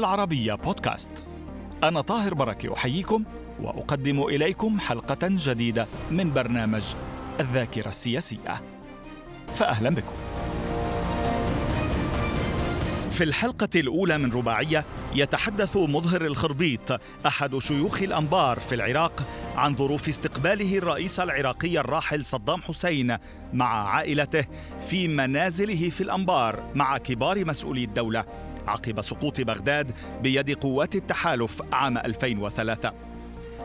العربية بودكاست. أنا طاهر بركة أحييكم وأقدم إليكم حلقة جديدة من برنامج الذاكرة السياسية. فأهلا بكم. في الحلقة الأولى من رباعية يتحدث مظهر الخربيط أحد شيوخ الأنبار في العراق عن ظروف استقباله الرئيس العراقي الراحل صدام حسين مع عائلته في منازله في الأنبار مع كبار مسؤولي الدولة. عقب سقوط بغداد بيد قوات التحالف عام 2003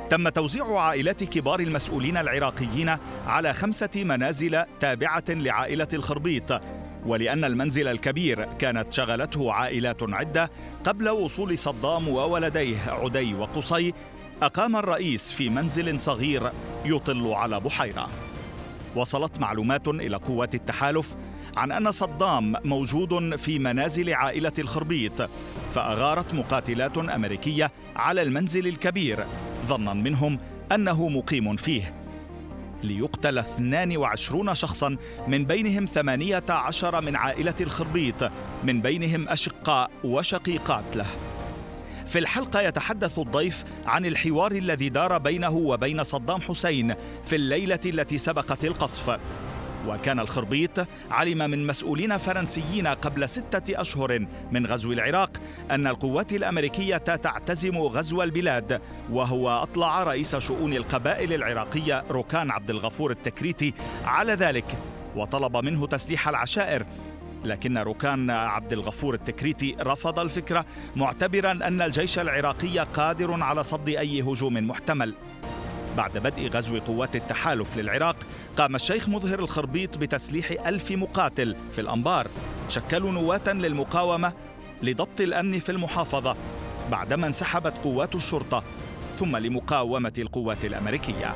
تم توزيع عائلات كبار المسؤولين العراقيين على خمسة منازل تابعة لعائلة الخربيط ولأن المنزل الكبير كانت شغلته عائلات عدة قبل وصول صدام وولديه عدي وقصي أقام الرئيس في منزل صغير يطل على بحيرة. وصلت معلومات إلى قوات التحالف عن أن صدام موجود في منازل عائلة الخربيط فأغارت مقاتلات أمريكية على المنزل الكبير ظنا منهم أنه مقيم فيه. ليقتل 22 شخصا من بينهم 18 من عائلة الخربيط من بينهم أشقاء وشقيقات له. في الحلقة يتحدث الضيف عن الحوار الذي دار بينه وبين صدام حسين في الليلة التي سبقت القصف. وكان الخربيط علم من مسؤولين فرنسيين قبل ستة أشهر من غزو العراق أن القوات الأمريكية تعتزم غزو البلاد وهو أطلع رئيس شؤون القبائل العراقية روكان عبد الغفور التكريتي على ذلك وطلب منه تسليح العشائر. لكن روكان عبد الغفور التكريتي رفض الفكرة معتبرا أن الجيش العراقي قادر على صد أي هجوم محتمل. بعد بدء غزو قوات التحالف للعراق قام الشيخ مظهر الخربيط بتسليح ألف مقاتل في الأنبار شكلوا نواة للمقاومة لضبط الأمن في المحافظة بعدما انسحبت قوات الشرطة ثم لمقاومة القوات الأمريكية.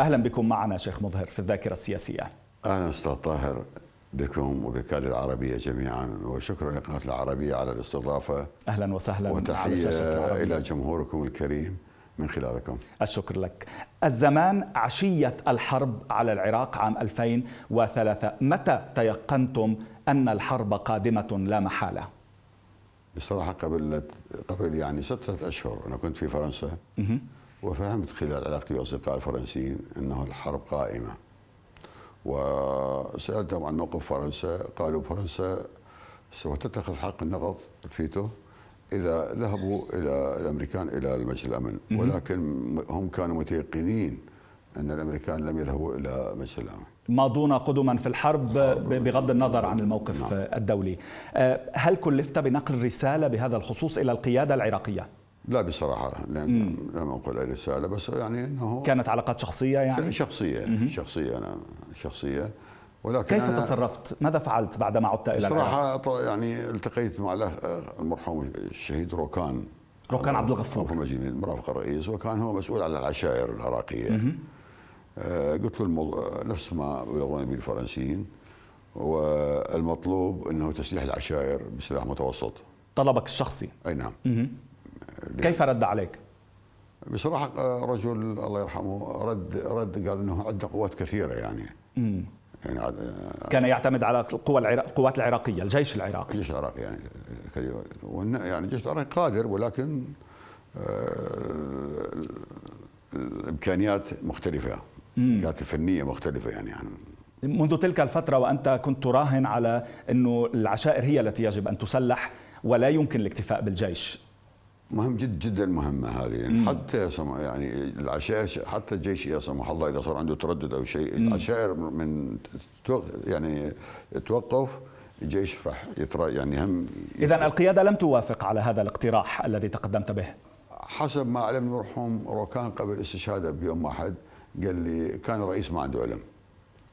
أهلا بكم معنا شيخ مظهر في الذاكرة السياسية. أهلا أستاذ طاهر. بكم وبكالة العربية جميعا. وشكرا لقناة العربية على الاستضافة. أهلا وسهلا. وتحية إلى جمهوركم الكريم من خلالكم. الشكر لك. الزمان عشية الحرب على العراق عام 2003 متى تيقنتم أن الحرب قادمة لا محالة؟ بصراحة قبل قبل يعني ستة أشهر. أنا كنت في فرنسا. وفهمت خلال علاقتي بأصدقاء الفرنسيين أنه الحرب قائمة. وسألتهم عن موقف فرنسا قالوا فرنسا سوف تتخذ حق النقض الفيتو إذا ذهبوا إلى الأمريكان إلى المجلس الأمن. ولكن هم كانوا متيقنين أن الأمريكان لم يذهبوا إلى مجلس الأمن. ماضون قدما في الحرب بغض النظر عن الموقف نعم. الدولي. أه، هل كلفت بنقل رسالة بهذا الخصوص إلى القيادة العراقية؟ لا بصراحة لم أقول أي رسالة بس يعني أنه كانت علاقات شخصية يعني؟ شخصية مم. شخصية أنا شخصية. ولكن كيف أنا تصرفت؟ ماذا فعلت بعدما عدت إلى العراق؟ صراحة يعني التقيت مع المرحوم الشهيد روكان. روكان عبد الغفور. مرافق الرئيس وكان هو مسؤول على العشائر العراقية. آه قلت له الموضوع نفس ما بلغوني به الفرنسيين والمطلوب إنه تسليح العشائر بسلاح متوسط. طلبك الشخصي. أي نعم. كيف رد عليك؟ بصراحة آه، رجل الله يرحمه رد رد قال إنه عنده قوات كثيرة يعني. امم يعني آه، كان يعتمد على القوى العراق القوات العراقية الجيش العراقي. الجيش العراقي يعني يعني الجيش العراقي قادر ولكن آه، الإمكانيات مختلفة. الإمكانيات الفنية مختلفة يعني, يعني منذ تلك الفترة وأنت كنت تراهن على أنه العشائر هي التي يجب أن تسلح ولا يمكن الاكتفاء بالجيش. مهم جدا جدا مهمة هذه. يعني حتى يعني العشائر حتى الجيش يا سمح الله إذا صار عنده تردد أو شيء العشائر من يعني توقف الجيش راح يترى يعني هم إذا القيادة لم توافق على هذا الاقتراح الذي تقدمت به. حسب ما علمني المرحوم روكان قبل استشهاده بيوم واحد. قال لي كان الرئيس ما عنده علم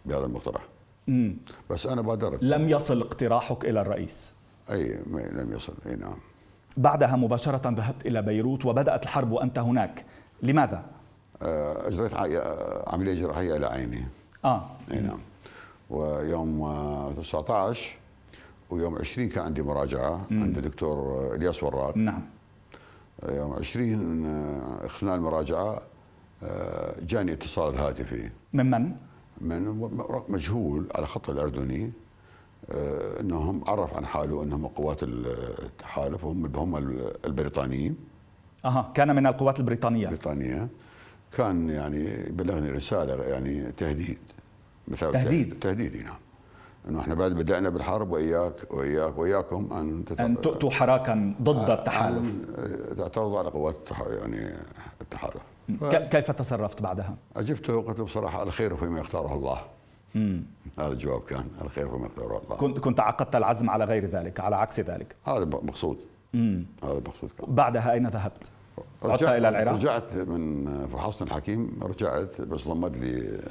بهذا المقترح. مم. بس أنا بادرت لم يصل اقتراحك إلى الرئيس. أي لم يصل. أي نعم. بعدها مباشرة ذهبت إلى بيروت وبدأت الحرب وأنت هناك. لماذا؟ آه، أجريت عملية جراحية إلى عيني. آه. أي نعم. ويوم 19 ويوم 20 كان عندي مراجعة مم. عند الدكتور إلياس وراق نعم. يوم 20 أثناء المراجعة آه، جاني اتصال هاتفي. من من؟ من مجهول على خط الأردني. آه، إنهم عرف عن حاله إنهم قوات التحالف هم هم البريطانيين. أها كان من القوات البريطانية. البريطانيه كان يعني بلغني رسالة يعني تهديد. مثل تهديد. تهديدي نعم. إنه إحنا بعد بدأنا بالحرب واياك واياك وإياكم أن أن تؤتوا حراكا ضد التحالف. تعترضوا على قوات يعني التحالف. كيف تصرفت بعدها؟ أجبته قلت بصراحة الخير فيما يختاره الله. مم. هذا الجواب كان الخير فيما يختاره الله كنت كنت عقدت العزم على غير ذلك على عكس ذلك هذا مقصود. هذا مقصود كان بعدها أين ذهبت؟ عدت إلى العراق؟ رجعت من فحصنا الحكيم رجعت بس ضمد لي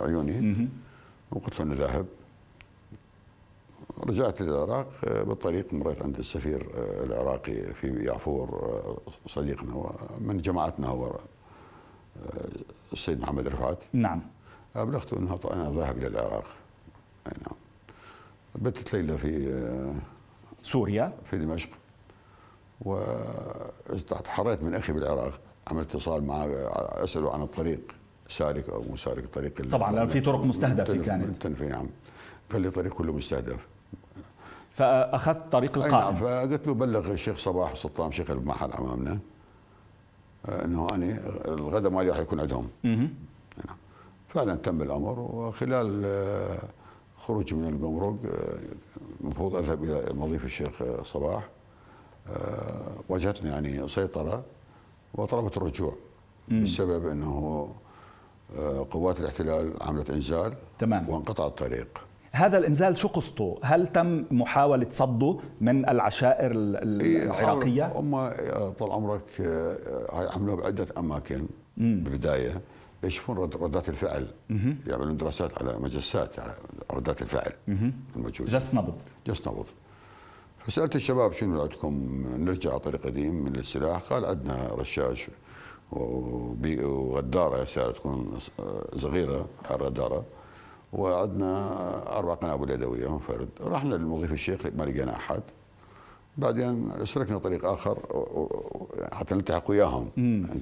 عيوني مم. وقلت له انه ذاهب رجعت للعراق بالطريق مريت عند السفير العراقي في يعفور صديقنا ومن جماعتنا هو السيد محمد رفعت نعم أبلغته أنه أنا ذاهب إلى العراق. أي نعم. بتت ليلة في سوريا. في دمشق. وتحريت من أخي بالعراق. عملت اتصال معه أسأله عن الطريق. سالك أو مو سالك الطريق طبعا لأن في طرق مستهدفة كانت. في نعم. قال لي الطريق كله مستهدف. فأخذت طريق القائم. نعم. فقلت له بلغ الشيخ صباح سلطان شيخ المحل أمامنا إنه أنا الغداء مالي راح يكون عندهم. نعم. فعلا تم الأمر وخلال آه، خروجي من الجمرك آه، المفروض أذهب إلى مضيف الشيخ صباح. آه، واجهتني يعني سيطرة وطلبت الرجوع بسبب أنه قوات الاحتلال عملت إنزال تمام. وانقطع الطريق. هذا الإنزال شو قصته؟ هل تم محاولة صده من العشائر إيه، العراقية؟ هم طال عمرك عملوها بعدة أماكن بالبداية. يشوفون ردات الفعل. يعملون دراسات على مجسات على ردات الفعل الموجودة. جس نبض. جس نبض. فسألت الشباب شنو عندكم نرجع على طريق قديم من السلاح. قال عندنا رشاش وغدارة سيارة تكون صغيرة الغداره وعندنا أربع قنابل يدوية منفرد. رحنا للمضيف الشيخ ما لقينا أحد. بعدين سلكنا طريق آخر حتى نلتحق وياهم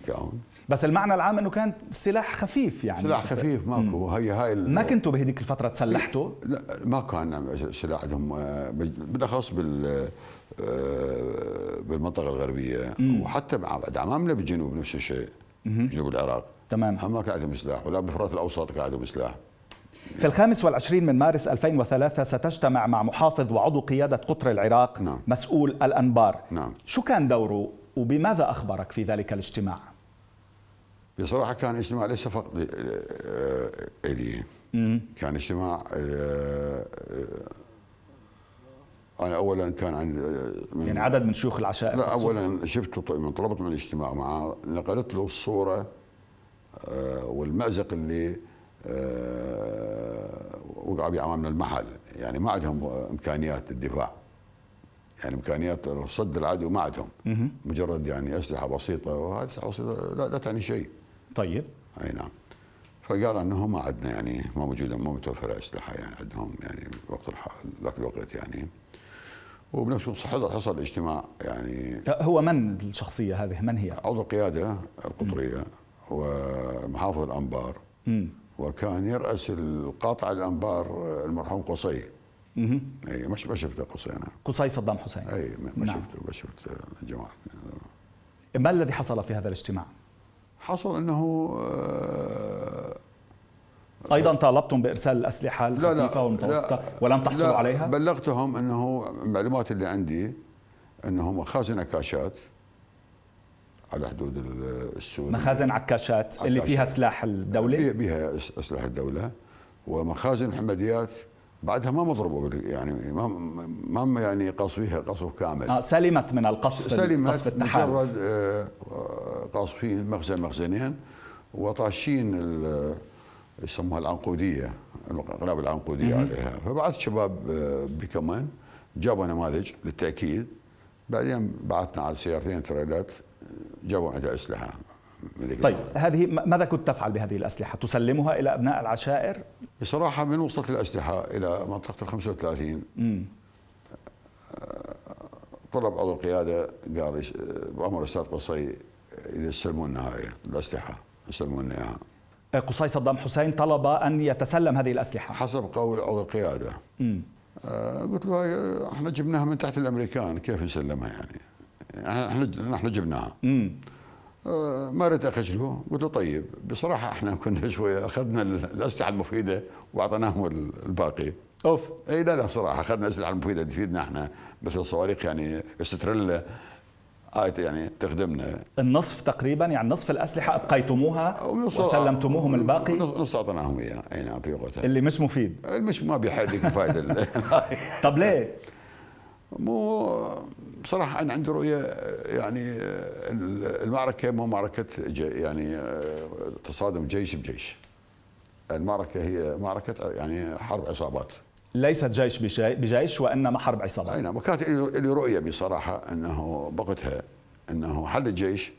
كان بس المعنى العام إنه كان السلاح خفيف يعني. سلاح خفيف ماكو. هي هاي ما كنتوا بهذيك الفترة تسلحتوا؟ لا ما كان سلاح عندهم آه، بالأخص بال آه، بالمنطقة الغربية. مم. وحتى بعد عمامنا بالجنوب نفس الشيء جنوب العراق. تمام. هم ما كان عندهم سلاح ولا بالفرات الأوسط كان عندهم سلاح. في الخامس والعشرين من مارس 2003 ستجتمع مع محافظ وعضو قيادة قطر العراق نعم. مسؤول الأنبار نعم. شو كان دوره وبماذا أخبرك في ذلك الاجتماع؟ بصراحة كان اجتماع ليس فقط إلي كان اجتماع آه، أنا أولا كان عند من يعني عدد من شيوخ العشائر لا أولا شفته من طلبت من الاجتماع معه نقلت له الصورة آه، والمأزق اللي وقعوا بأمامنا المحل. يعني ما عندهم إمكانيات الدفاع. يعني إمكانيات صد العدو ما عندهم. مجرد يعني أسلحة بسيطة وهذه أسلحة بسيطة لا, لا تعني شيء. طيب. أي نعم. فقال إنه ما عندنا يعني ما موجوده ما متوفره أسلحة يعني عندهم يعني وقت ذاك الوقت يعني. وبنفس الوقت حصل اجتماع يعني. هو من الشخصية هذه؟ من هي؟ عضو القيادة القطرية ومحافظ الأنبار. وكان يرأس القاطع الأنبار المرحوم قصي اي مش ما شفته قصي أنا قصي صدام حسين اي ما نعم. شفته ما شفت الجماعة ما الذي حصل في هذا الاجتماع؟ حصل إنه آه أيضا طالبتم بإرسال الأسلحة الخفيفة والمتوسطة ولم تحصلوا عليها؟ بلغتهم إنه المعلومات اللي عندي انه مخازن عكاشات على حدود السوري مخازن عكاشات, عكاشات. اللي فيها سلاح الدولة؟ بها سلاح الدولة. ومخازن حمديات بعدها ما مضربوا يعني ما ما يعني قصفيها قصف كامل. آه سلمت من القصف سلمت قصف التحالف مجرد آه قاصفين مخزن مخزنين وطاشين يسموها العنقودية القنابل العنقودية عليها. فبعث شباب آه، بكمان جابوا نماذج للتأكيد. بعدين بعثنا على سيارتين تريلات جابوا عندها أسلحة. طيب هذه ماذا كنت تفعل بهذه الأسلحة؟ تسلمها إلى أبناء العشائر؟ بصراحة من وصلت الأسلحة إلى منطقة ال 35 امم طلب عضو القيادة قال بأمر الأستاذ قصي إذا يسلمون هاي الأسلحة يسلمون اياها قصي صدام حسين طلب أن يتسلم هذه الأسلحة. حسب قول عضو القيادة. آه قلت له إحنا جبناها من تحت الأمريكان كيف نسلمها يعني؟ إحنا نحن جبناها. آه ما ريت اخجله قلت له طيب. بصراحة إحنا كنا شوية أخذنا الأسلحة المفيدة وأعطيناهم الباقي. أوف. إي لا لا بصراحة أخذنا الأسلحة المفيدة تفيدنا إحنا مثل الصواريخ يعني استريلا آية يعني تخدمنا. النصف تقريبا يعني نصف الأسلحة أبقيتموها وسلمتموهم الباقي؟ نص أعطيناهم اياه إي نعم في وقتها اللي مش مفيد. اللي مش ما بيحدك الفائده طب ليه؟ مو بصراحة أنا عندي رؤية يعني المعركة مو معركة يعني تصادم جيش بجيش. المعركة هي معركة يعني حرب عصابات. ليست جيش بجيش وإنما حرب عصابات. أي نعم وكانت لي رؤية بصراحة إنه بوقتها إنه حل الجيش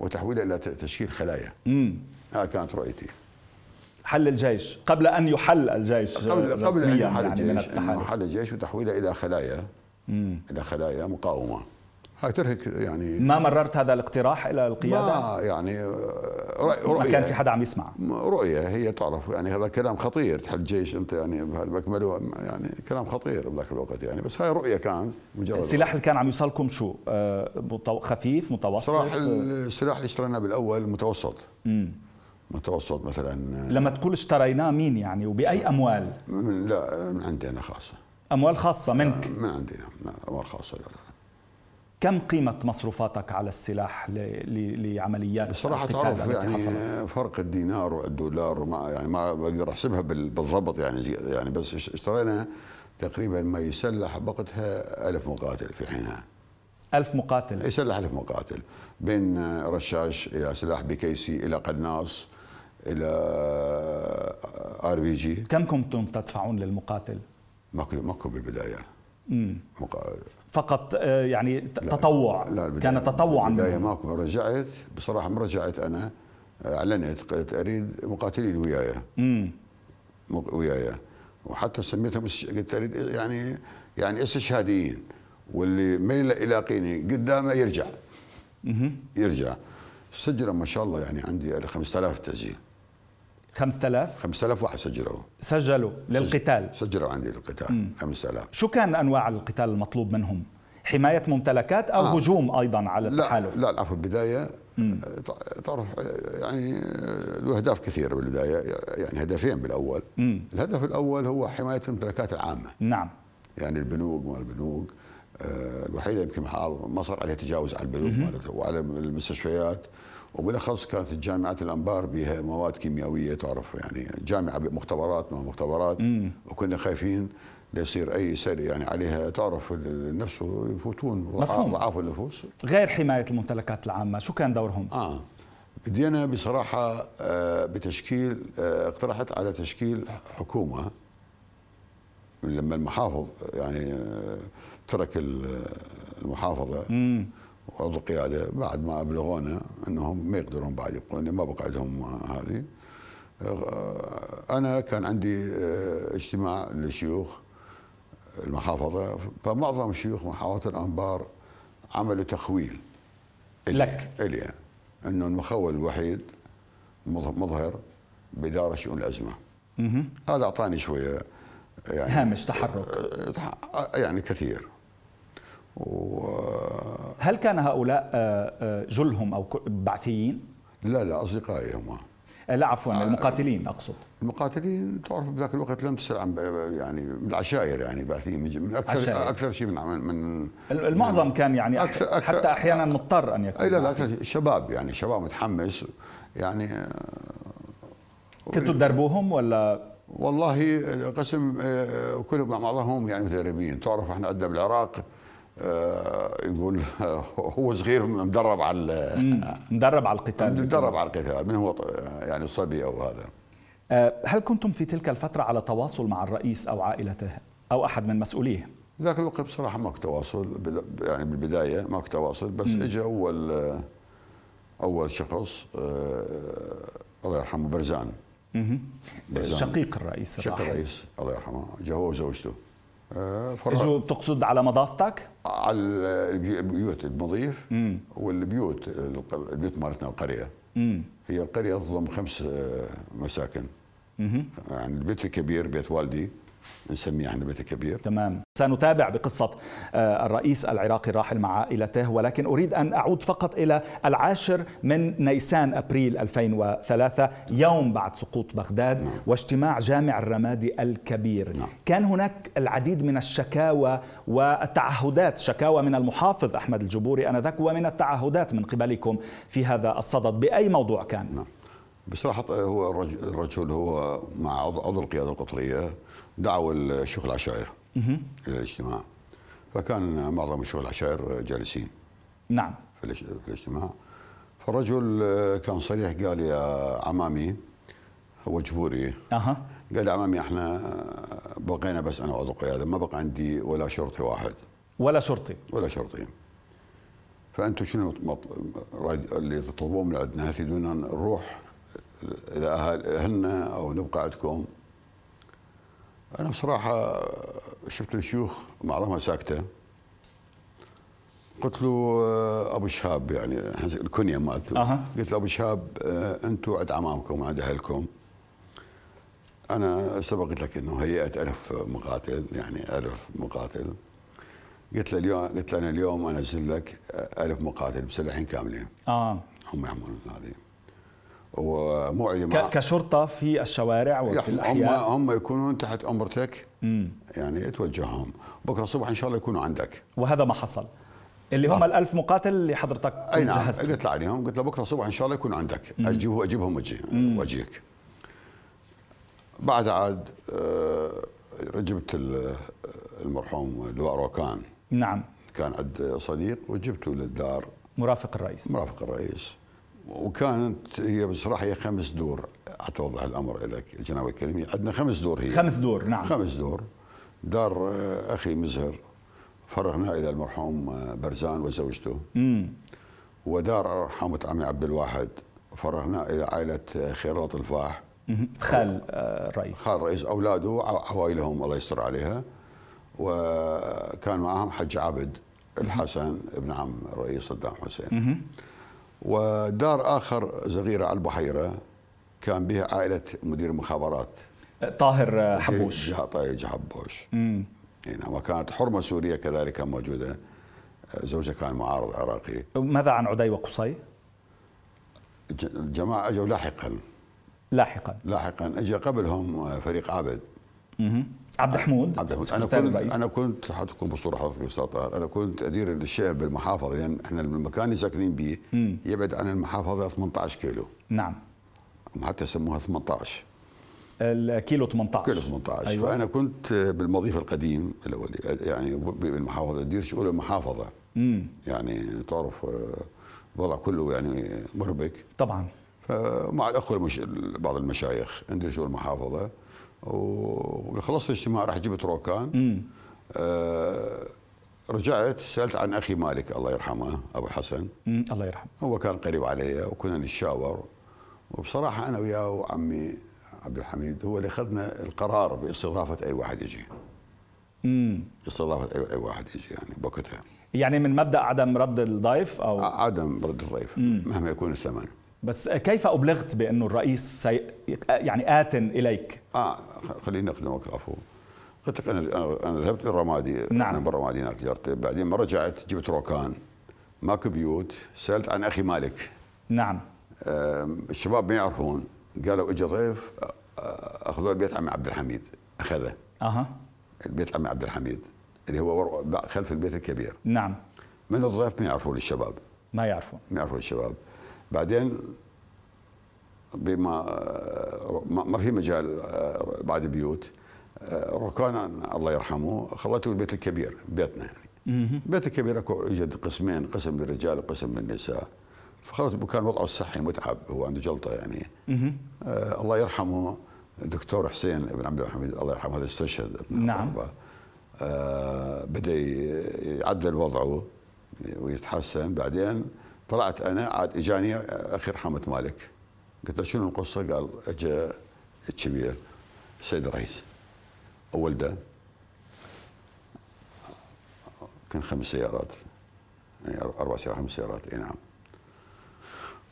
وتحويله إلى تشكيل خلايا. امم هاي كانت رؤيتي. حل الجيش قبل أن يحل الجيش قبل قبل أن يحل يعني الجيش حل الجيش وتحويله إلى خلايا. مم. إلى خلايا مقاومة. هاي يعني. ما مررت هذا الاقتراح إلى القيادة؟ ما يعني رؤية ما كان في حدا عم يسمع؟ رؤية هي تعرف يعني هذا كلام خطير تحل جيش أنت يعني بكمله يعني كلام خطير بذاك الوقت يعني. بس هاي رؤية كانت مجرد السلاح اللي كان عم يوصلكم شو؟ آه خفيف متوسط؟ السلاح اللي اشتريناه بالأول متوسط. امم متوسط مثلا لما تقول اشتريناه مين يعني؟ وبأي أموال؟ من لا من عندي أنا خاصة. أموال خاصة منك؟ من عندي نعم أموال خاصة لا كم قيمة مصروفاتك على السلاح لعمليات بصراحة تعرف يعني حصلت. فرق الدينار والدولار ما يعني ما بقدر أحسبها بالضبط يعني يعني بس اشترينا تقريبا ما يسلح بوقتها ألف مقاتل في حينها. ألف مقاتل؟ يسلح ألف مقاتل بين رشاش إلى سلاح بكيسي إلى قناص. إلى RPG. كم كنتم تدفعون للمقاتل؟ ماكو ماكو بالبداية. فقط آه، يعني تطوع. لا لا كان تطوعا. البداية ماكو. رجعت بصراحة ما رجعت أنا. أعلنت قلت أريد مقاتلين وياي. وياي. وحتى سميتهم قلت أريد يعني يعني استشهاديين. واللي ما يلاقيني قدامه يرجع. يرجع. سجلوا ما شاء الله يعني عندي 5000 تسجيل. 5000 5000 واحد سجلوا سجلوا للقتال. سجلوا عندي للقتال 5000 شو كان أنواع القتال المطلوب منهم؟ حماية ممتلكات أو آه. هجوم أيضا على التحالف؟ لا لا العفو البدايه تعرف يعني له اهداف كثيرة بالبداية يعني هدفين بالأول. مم. الهدف الأول هو حماية الممتلكات العامة. نعم. يعني البنوك ما البنوك آه الوحيدة يمكن مصر عليها تجاوز على البنوك وعلى المستشفيات. وبالاخص كانت الجامعات الأنبار بها مواد كيميائية تعرف يعني جامعة مختبرات ما مختبرات مم. وكنا خايفين ليصير أي سري يعني عليها تعرف النفس يفوتون ضعاف النفوس غير حماية الممتلكات العامة شو كان دورهم؟ آه بدينا بصراحة آه بتشكيل آه اقترحت على تشكيل حكومة لما المحافظ يعني آه ترك المحافظة مم. وعضو القياده بعد ما ابلغونا أنهم ما يقدرون بعد يبقون ما بقى عندهم هذه. أنا كان عندي اجتماع للشيوخ المحافظة فمعظم شيوخ محافظة الأنبار عملوا تخويل. لك. الي إنه المخول الوحيد مظهر باداره شؤون الأزمة. هذا أعطاني شوية يعني هامش تحرك. يعني كثير. و... هل كان هؤلاء آه، آه، جلهم أو بعثيين؟ لا لا أصدقائي هم. آه، لا عفوا المقاتلين أقصد. المقاتلين تعرف بذاك الوقت لم تسأل عن يعني من العشائر يعني بعثيين من أكثر عشائر. أكثر شيء من من المعظم كان يعني أكثر أكثر حتى أحيانا مضطر أن يكون اي لا لا أكثر شباب يعني شباب متحمس يعني كنتوا تدربوهم ولا؟ والله قسم كلهم مع بعضهم يعني مدربين تعرف إحنا عندنا بالعراق يقول هو صغير مدرب على مدرب على القتال. مدرب على القتال من هو يعني صبي أو هذا. آه، هل كنتم في تلك الفترة على تواصل مع الرئيس أو عائلته أو أحد من مسؤوليه؟ ذاك الوقت بصراحة ماكو تواصل يعني بالبداية ماكو تواصل بس اجى أول أول شخص آه، الله يرحمه برزان. شقيق الرئيس شقيق الرئيس الله يرحمه جا هو وزوجته. اجوا بتقصد على مضافتك؟ على البيوت المضيف مم. والبيوت البيوت مالتنا القرية مم. هي القرية تضم خمس آه، مساكن مم. يعني البيت الكبير بيت والدي نسميه عند البيت الكبير تمام سنتابع بقصة آه، الرئيس العراقي الراحل مع عائلته ولكن أريد أن أعود فقط إلى العاشر من نيسان أبريل 2003 يوم بعد سقوط بغداد نعم. واجتماع جامع الرمادي الكبير نعم. كان هناك العديد من الشكاوى والتعهدات شكاوى من المحافظ أحمد الجبوري أنذاك ومن التعهدات من قبلكم في هذا الصدد بأي موضوع كان؟ نعم. بصراحة هو الرجل هو مع عضو القيادة القطرية دعوا الشيوخ العشائر إلى الاجتماع. فكان معظم الشيوخ العشائر جالسين نعم. في الاجتماع. فالرجل كان صريح قال يا عمامي هو جبوري. أها. قال يا عمامي إحنا بقينا بس أنا وعضو قيادة ما بقى عندي ولا شرطي واحد. ولا شرطي. ولا شرطي. فانتم شنو اللي تطلبون من عندنا تريدون نروح إلى اهلنا أو نبقى عندكم؟ أنا بصراحة شفت الشيوخ معظمها ساكتة. قلت له آه، أبو شهاب يعني الكنيه مالته. أه. قلت له أبو شهاب آه، أنتم عند عمامكم وعند أهلكم. أنا سبق قلت لك إنه هيئت ألف مقاتل يعني ألف مقاتل. قلت له اليوم قلت له أنا اليوم أنزل لك ألف مقاتل مسلحين كاملين. آه. هم يحملون هذه. وموعد مع كشرطة في الشوارع وفي الاحياء هم هم يكونون تحت امرتك يعني توجههم بكرة الصبح إن شاء الله يكونوا عندك. وهذا ما حصل. اللي هم آه. الألف مقاتل اللي حضرتك أي نعم قلت له عليهم. قلت له بكرة الصبح إن شاء الله يكونوا عندك. اجيبه أجيبهم واجيك بعد عاد آه، جبت المرحوم لواء روكان. نعم. كان عند صديق وجبته للدار. مرافق الرئيس. مرافق الرئيس. وكانت هي بصراحة هي خمس دور حتى اوضح الأمر لك جناب الكريم. عندنا خمس دور هي. خمس دور نعم. خمس دور. دار آه، أخي مزهر. فرغنا إلى المرحوم آه، برزان وزوجته. امم ودار رحمة عمي عبد الواحد. فرغنا إلى عائلة آه، خيرات الفاح. خال الرئيس خال الرئيس أولاده وعوائلهم الله يستر عليها. وكان معهم حج عبد الحسن ابن عم الرئيس صدام حسين. ودار آخر صغيره على البحيرة كان بها عائلة مدير المخابرات. طاهر حبوش. طاهر حبوش. امم نعم وكانت حرمة سورية كذلك موجودة. زوجها كان معارض عراقي. ماذا عن عدي وقصي؟ الجماعة أجوا لاحقا. لاحقا. لاحقا اجى قبلهم فريق عابد. عبد حمود عبد حمود. أنا كنت أنا كنت حتكون بصوره حضرتك طاهر أنا كنت أدير الشعب بالمحافظه لأن يعني إحنا المكان اللي ساكنين به يبعد عن المحافظة 18 كيلو. نعم. حتى يسموها 18 الكيلو 18 كيلو 18 أيوة. فأنا كنت بالمضيف القديم الاولي يعني بالمحافظة أدير شؤون المحافظة. مم. يعني تعرف الوضع آه، كله يعني مربك. طبعا. فمع الأخوة المش... بعض المشايخ ندير شؤون المحافظة. وخلصت الاجتماع راح جبت روكان. آه رجعت سألت عن أخي مالك الله يرحمه أبو الحسن الله يرحمه. هو كان قريب علي وكنا نتشاور. وبصراحة أنا وياه وعمي عبد الحميد هو اللي أخذنا القرار باستضافة أي واحد يجي. امم استضافة اي واحد يجي يعني بوقتها. يعني من مبدأ عدم رد الضيف أو عدم رد الضيف مم. مهما يكون الثمن. بس كيف أبلغت بأنه الرئيس سي... يعني آت إليك؟ آه خليني أخدمك العفو قلت لك أنا أنا ذهبت للرمادي نعم. أنا بالرمادي هناك جرت بعدين ما رجعت جبت روكان. ماكو بيوت. سألت عن أخي مالك. نعم. الشباب ما يعرفون. قالوا اجى ضيف أخذوه البيت عمي عبد الحميد. أخذه. أها. البيت عمي عبد الحميد. اللي هو خلف البيت الكبير. نعم. من الضيف ما يعرفون الشباب. ما يعرفون. ما يعرفون الشباب. بعدين بما ما في مجال آه، بعد بيوت. آه، ركان الله يرحمه خلته البيت الكبير بيتنا يعني. البيت الكبير أكو يوجد قسمين قسم للرجال وقسم للنساء. فخلص كان وضعه الصحي متعب هو عنده جلطة يعني. آه الله يرحمه الدكتور حسين بن عبد الحميد الله يرحمه هذا استشهد. نعم. آه بدأ يعدل وضعه ويتحسن. بعدين طلعت أنا عاد إجاني أخي رحمة مالك. قلت له شنو القصة؟ قال اجى الكبير السيد الرئيس. وولده كان خمس سيارات يعني أربع سيارات خمس سيارات إي نعم.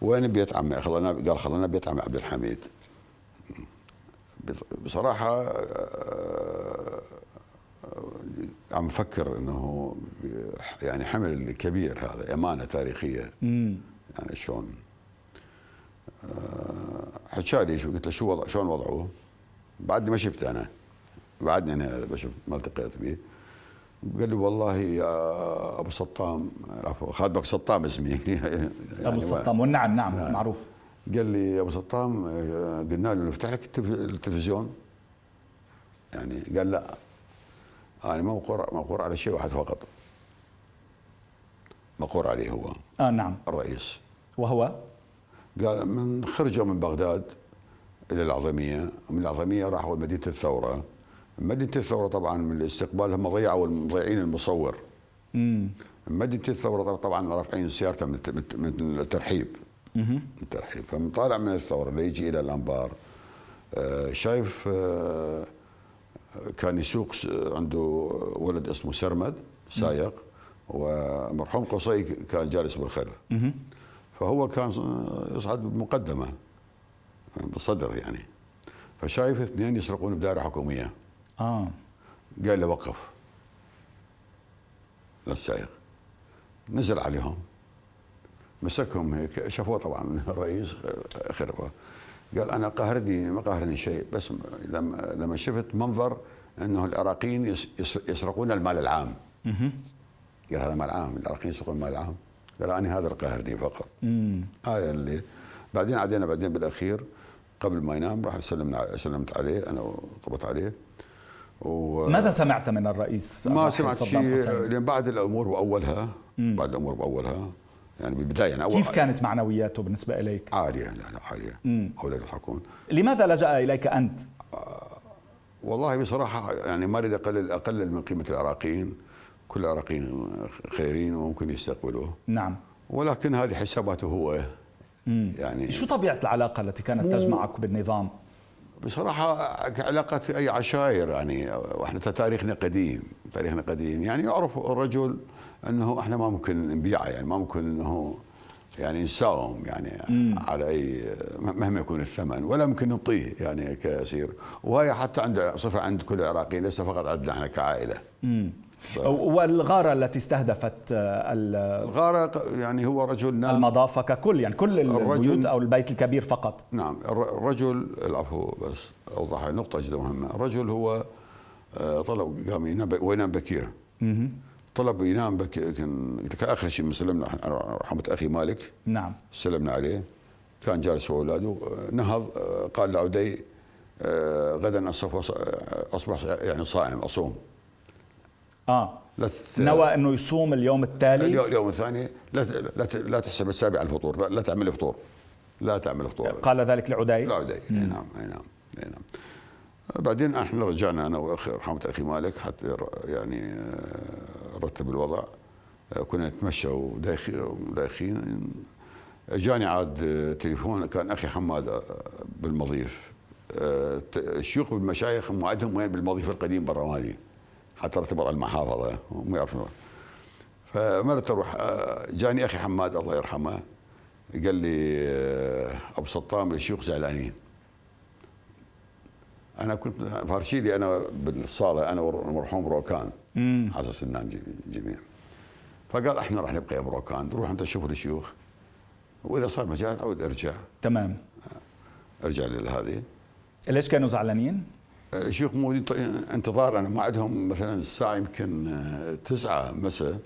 وين بيت عمي خلنا قال خلنا بيت عمي عبد الحميد. بصراحة آه، عم فكر إنه يعني حمل كبير هذا أمانة تاريخية. امم يعني شلون؟ آه، حكى لي شو قلت له شو وضع شلون وضعه؟ بعدني ما شفته أنا. بعدني أنا بشوف ما التقيت به. قال لي والله يا أبو سطام عفوا خادمك سطام اسمي. يعني أبو سطام. والنعم نعم, نعم. معروف. قال لي يا أبو سطام آه، قلنا له نفتح لك التلفزيون؟ يعني قال لا. أنا ما مقر مقر على شيء واحد فقط. مقر عليه هو. آه نعم. الرئيس. وهو؟ قال من خرجوا من بغداد إلى العظميه ومن العظميه راحوا مدينه الثورة. مدينة الثورة طبعا من الاستقبال هم ضيعوا مضيعين المصور. امم مدينة الثورة طبعا رافعين سيارته من الترحيب الترحيب فمن طالع من الثورة ليجي إلى الأنبار. آه، شايف آه، كان يسوق عنده ولد اسمه سرمد سايق ومرحوم قصي كان جالس بالخلف فهو كان يصعد بمقدمة بالصدر يعني. فشايف اثنين يسرقون بدائرة حكومية. آه. قال له وقف. للسائق نزل عليهم. مسكهم هيك. شافوه طبعا الرئيس خربه قال أنا قهرني ما قهرني شيء بس لما لما شفت منظر إنه العراقيين يسرقون المال العام. قال هذا مال عام العراقيين يسرقون المال العام. قال أنا هذا القاهرني فقط. هذا اللي بعدين عدينا بعدين بالأخير قبل ما ينام راح سلمنا سلمت عليه أنا وطبت عليه. و ماذا سمعت من الرئيس؟ ما سمعت شيء لأن بعد الأمور باولها بعد الأمور باولها يعني بالبداية يعني أول كيف كانت معنوياته بالنسبة إليك؟ عالية لا لا عالية أولاد الحكون لماذا لجأ إليك أنت؟ آه والله بصراحة يعني ما أريد أقلل أقلل من قيمة العراقيين كل العراقيين خيرين وممكن يستقبلوه نعم ولكن هذه حساباته هو مم. يعني شو طبيعة العلاقة التي كانت تجمعك بالنظام؟ بصراحة علاقة أي عشائر يعني وإحنا تاريخنا قديم تاريخنا قديم يعني يعرف الرجل أنه إحنا ما ممكن نبيعه يعني ما ممكن أنه يعني نساوم يعني مم. على أي مهما يكون الثمن ولا ممكن نعطيه يعني كاسير وهي حتى عنده صفة عند كل العراقيين ليس فقط عندنا إحنا كعائلة. مم. والغارة التي استهدفت الغارة يعني هو رجل نام. المضافه ككل يعني كل البيوت أو البيت الكبير فقط. نعم الرجل العفو بس أوضح نقطه جدا مهمة. الرجل هو آه، طلب قام ينام وينام بكير. طلب ينام بكير كان آخر شيء سلمنا رحمة أخي مالك. نعم. سلمنا عليه. كان جالس هو اولاده نهض آه، قال لعدي آه، غدا أصبح يعني صائم أصوم. آه. لا تت... نوى أنه يصوم اليوم التالي. اليوم الثاني. لا لا لا تحسب السابع على الفطور لا, تعمل فطور لا تعمل فطور قال ذلك لعدي؟ لعدي نعم نعم نعم. بعدين إحنا رجعنا أنا واخي رحمة أخي مالك حتى يعني آه، رتب الوضع. آه، كنا نتمشى ودايخين جاني عاد تليفون كان أخي حماد بالمضيف. الشيوخ بالمشايخ موعدهم وين بالمضيف القديم بالرمادي حتى ارتبط المحافظة وما يعرفون. فمرت أروح آه، جاني أخي حماد الله يرحمه قال لي آه، أبو سطام الشيوخ زعلانين. أنا كنت فارشيلي أنا بالصالة أنا والمرحوم روكان حسن سنان جميع. فقال إحنا راح نبقى يا بروكان روح أنت شوف الشيوخ. وإذا صار مجال عود أرجع. تمام. أرجع لهذه. ليش كانوا زعلانين؟ شيوخ موجودين انتظار أنا موعدهم مثلا الساعة يمكن آه، تسعة مساء.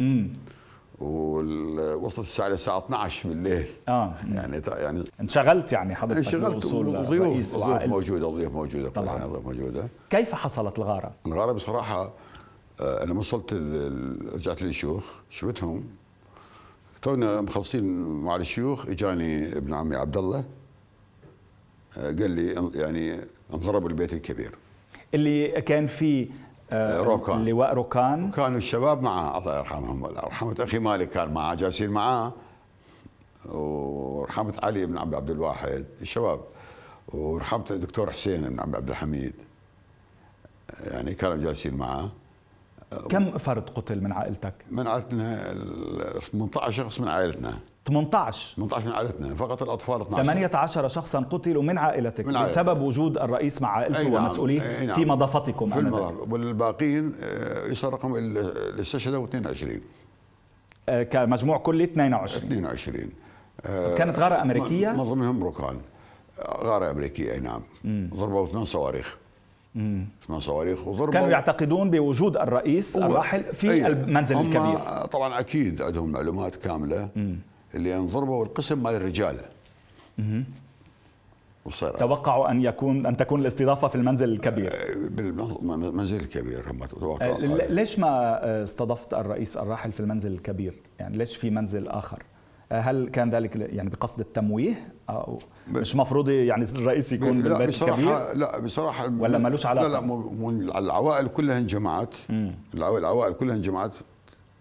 ووصلت الساعة للساعه 12 بالليل آه. يعني يعني انشغلت يعني حضرتك انشغلت ضيوف ضيوف موجودة ضيوف موجودة طبعا. ضيوف موجودة. كيف حصلت الغارة؟ الغارة بصراحة آه، أنا وصلت رجعت للشيوخ. شفتهم؟ تونا مخلصين مع الشيوخ. إجاني ابن عمي عبد الله آه، قال لي يعني انضرب البيت الكبير. اللي كان فيه روكان. اللواء روكان. كانوا الشباب معه الله يرحمهم. رحمة أخي مالك كان معه جالسين معاه ورحمة علي بن عبد الواحد الشباب. ورحمة الدكتور حسين بن عبد الحميد. يعني كانوا جالسين معه. كم فرد قتل من عائلتك؟ من عائلتنا 18 شخص من عائلتنا. 18 18 من عائلتنا فقط الأطفال 12 18 شخصا قتلوا من عائلتك من عائلة. بسبب وجود الرئيس مع عائلته نعم. ومسؤوليه نعم. في مضافتكم في المضافة والباقيين آه، يصير رقم اللي استشهدوا 22 كمجموع كلي 22 22 كانت غارة أمريكية؟ من ضمنهم ركان. غارة أمريكية أي نعم. ضربوا اثنين صواريخ. اثنين صواريخ وضربوا كانوا يعتقدون بوجود الرئيس الراحل في أيه المنزل الكبير. طبعا أكيد عندهم معلومات كاملة. مم. اللي انضربوا القسم مال الرجال. وصار توقعوا أن يكون أن تكون الاستضافة في المنزل الكبير. بالمنزل الكبير هم توقعوا ليش ما استضفت الرئيس الراحل في المنزل الكبير؟ يعني ليش في منزل آخر؟ هل كان ذلك يعني بقصد التمويه؟ أو مش مفروض يعني الرئيس يكون لا بالبيت بصراحة الكبير لا بصراحة ولا ملوش علاقة؟ لا لا العوائل كلها انجمعت العوائل كلها انجمعت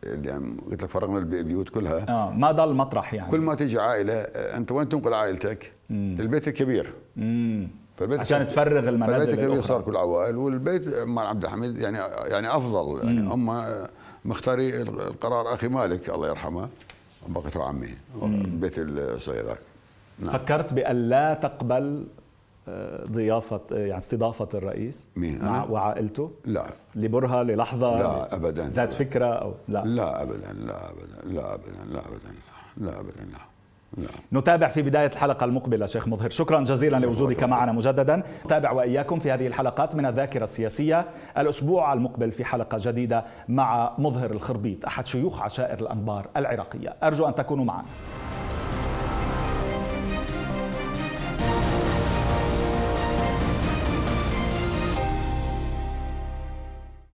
يعني قلت لك فرغنا البيوت كلها. آه ما ضل مطرح يعني. كل ما تيجي عائلة أنت وين تنقل عائلتك؟ مم. البيت الكبير. امم فالبيت عشان تفرغ المنازل البيت الكبير صار كل عوائل والبيت مال عبد الحميد يعني يعني أفضل. يعني هم مختاري القرار أخي مالك الله يرحمه بقته عمي بيت الصغير نعم. فكرت بأن لا تقبل آه، ضيافة يعني استضافة الرئيس مين مع أنا؟ وعائلته؟ لا. لبرهة للحظة لا أبدا ذات فكرة أو لا؟ لا أبدا لا أبدا لا أبدا لا أبدا لا أبدا لا لا. نتابع في بداية الحلقة المقبلة شيخ مظهر. شكرا جزيلا لوجودك معنا مجددا. نتابع وإياكم في هذه الحلقات من الذاكرة السياسية الأسبوع المقبل في حلقة جديدة مع مظهر الخربيط أحد شيوخ عشائر الأنبار العراقية. أرجو أن تكونوا معنا.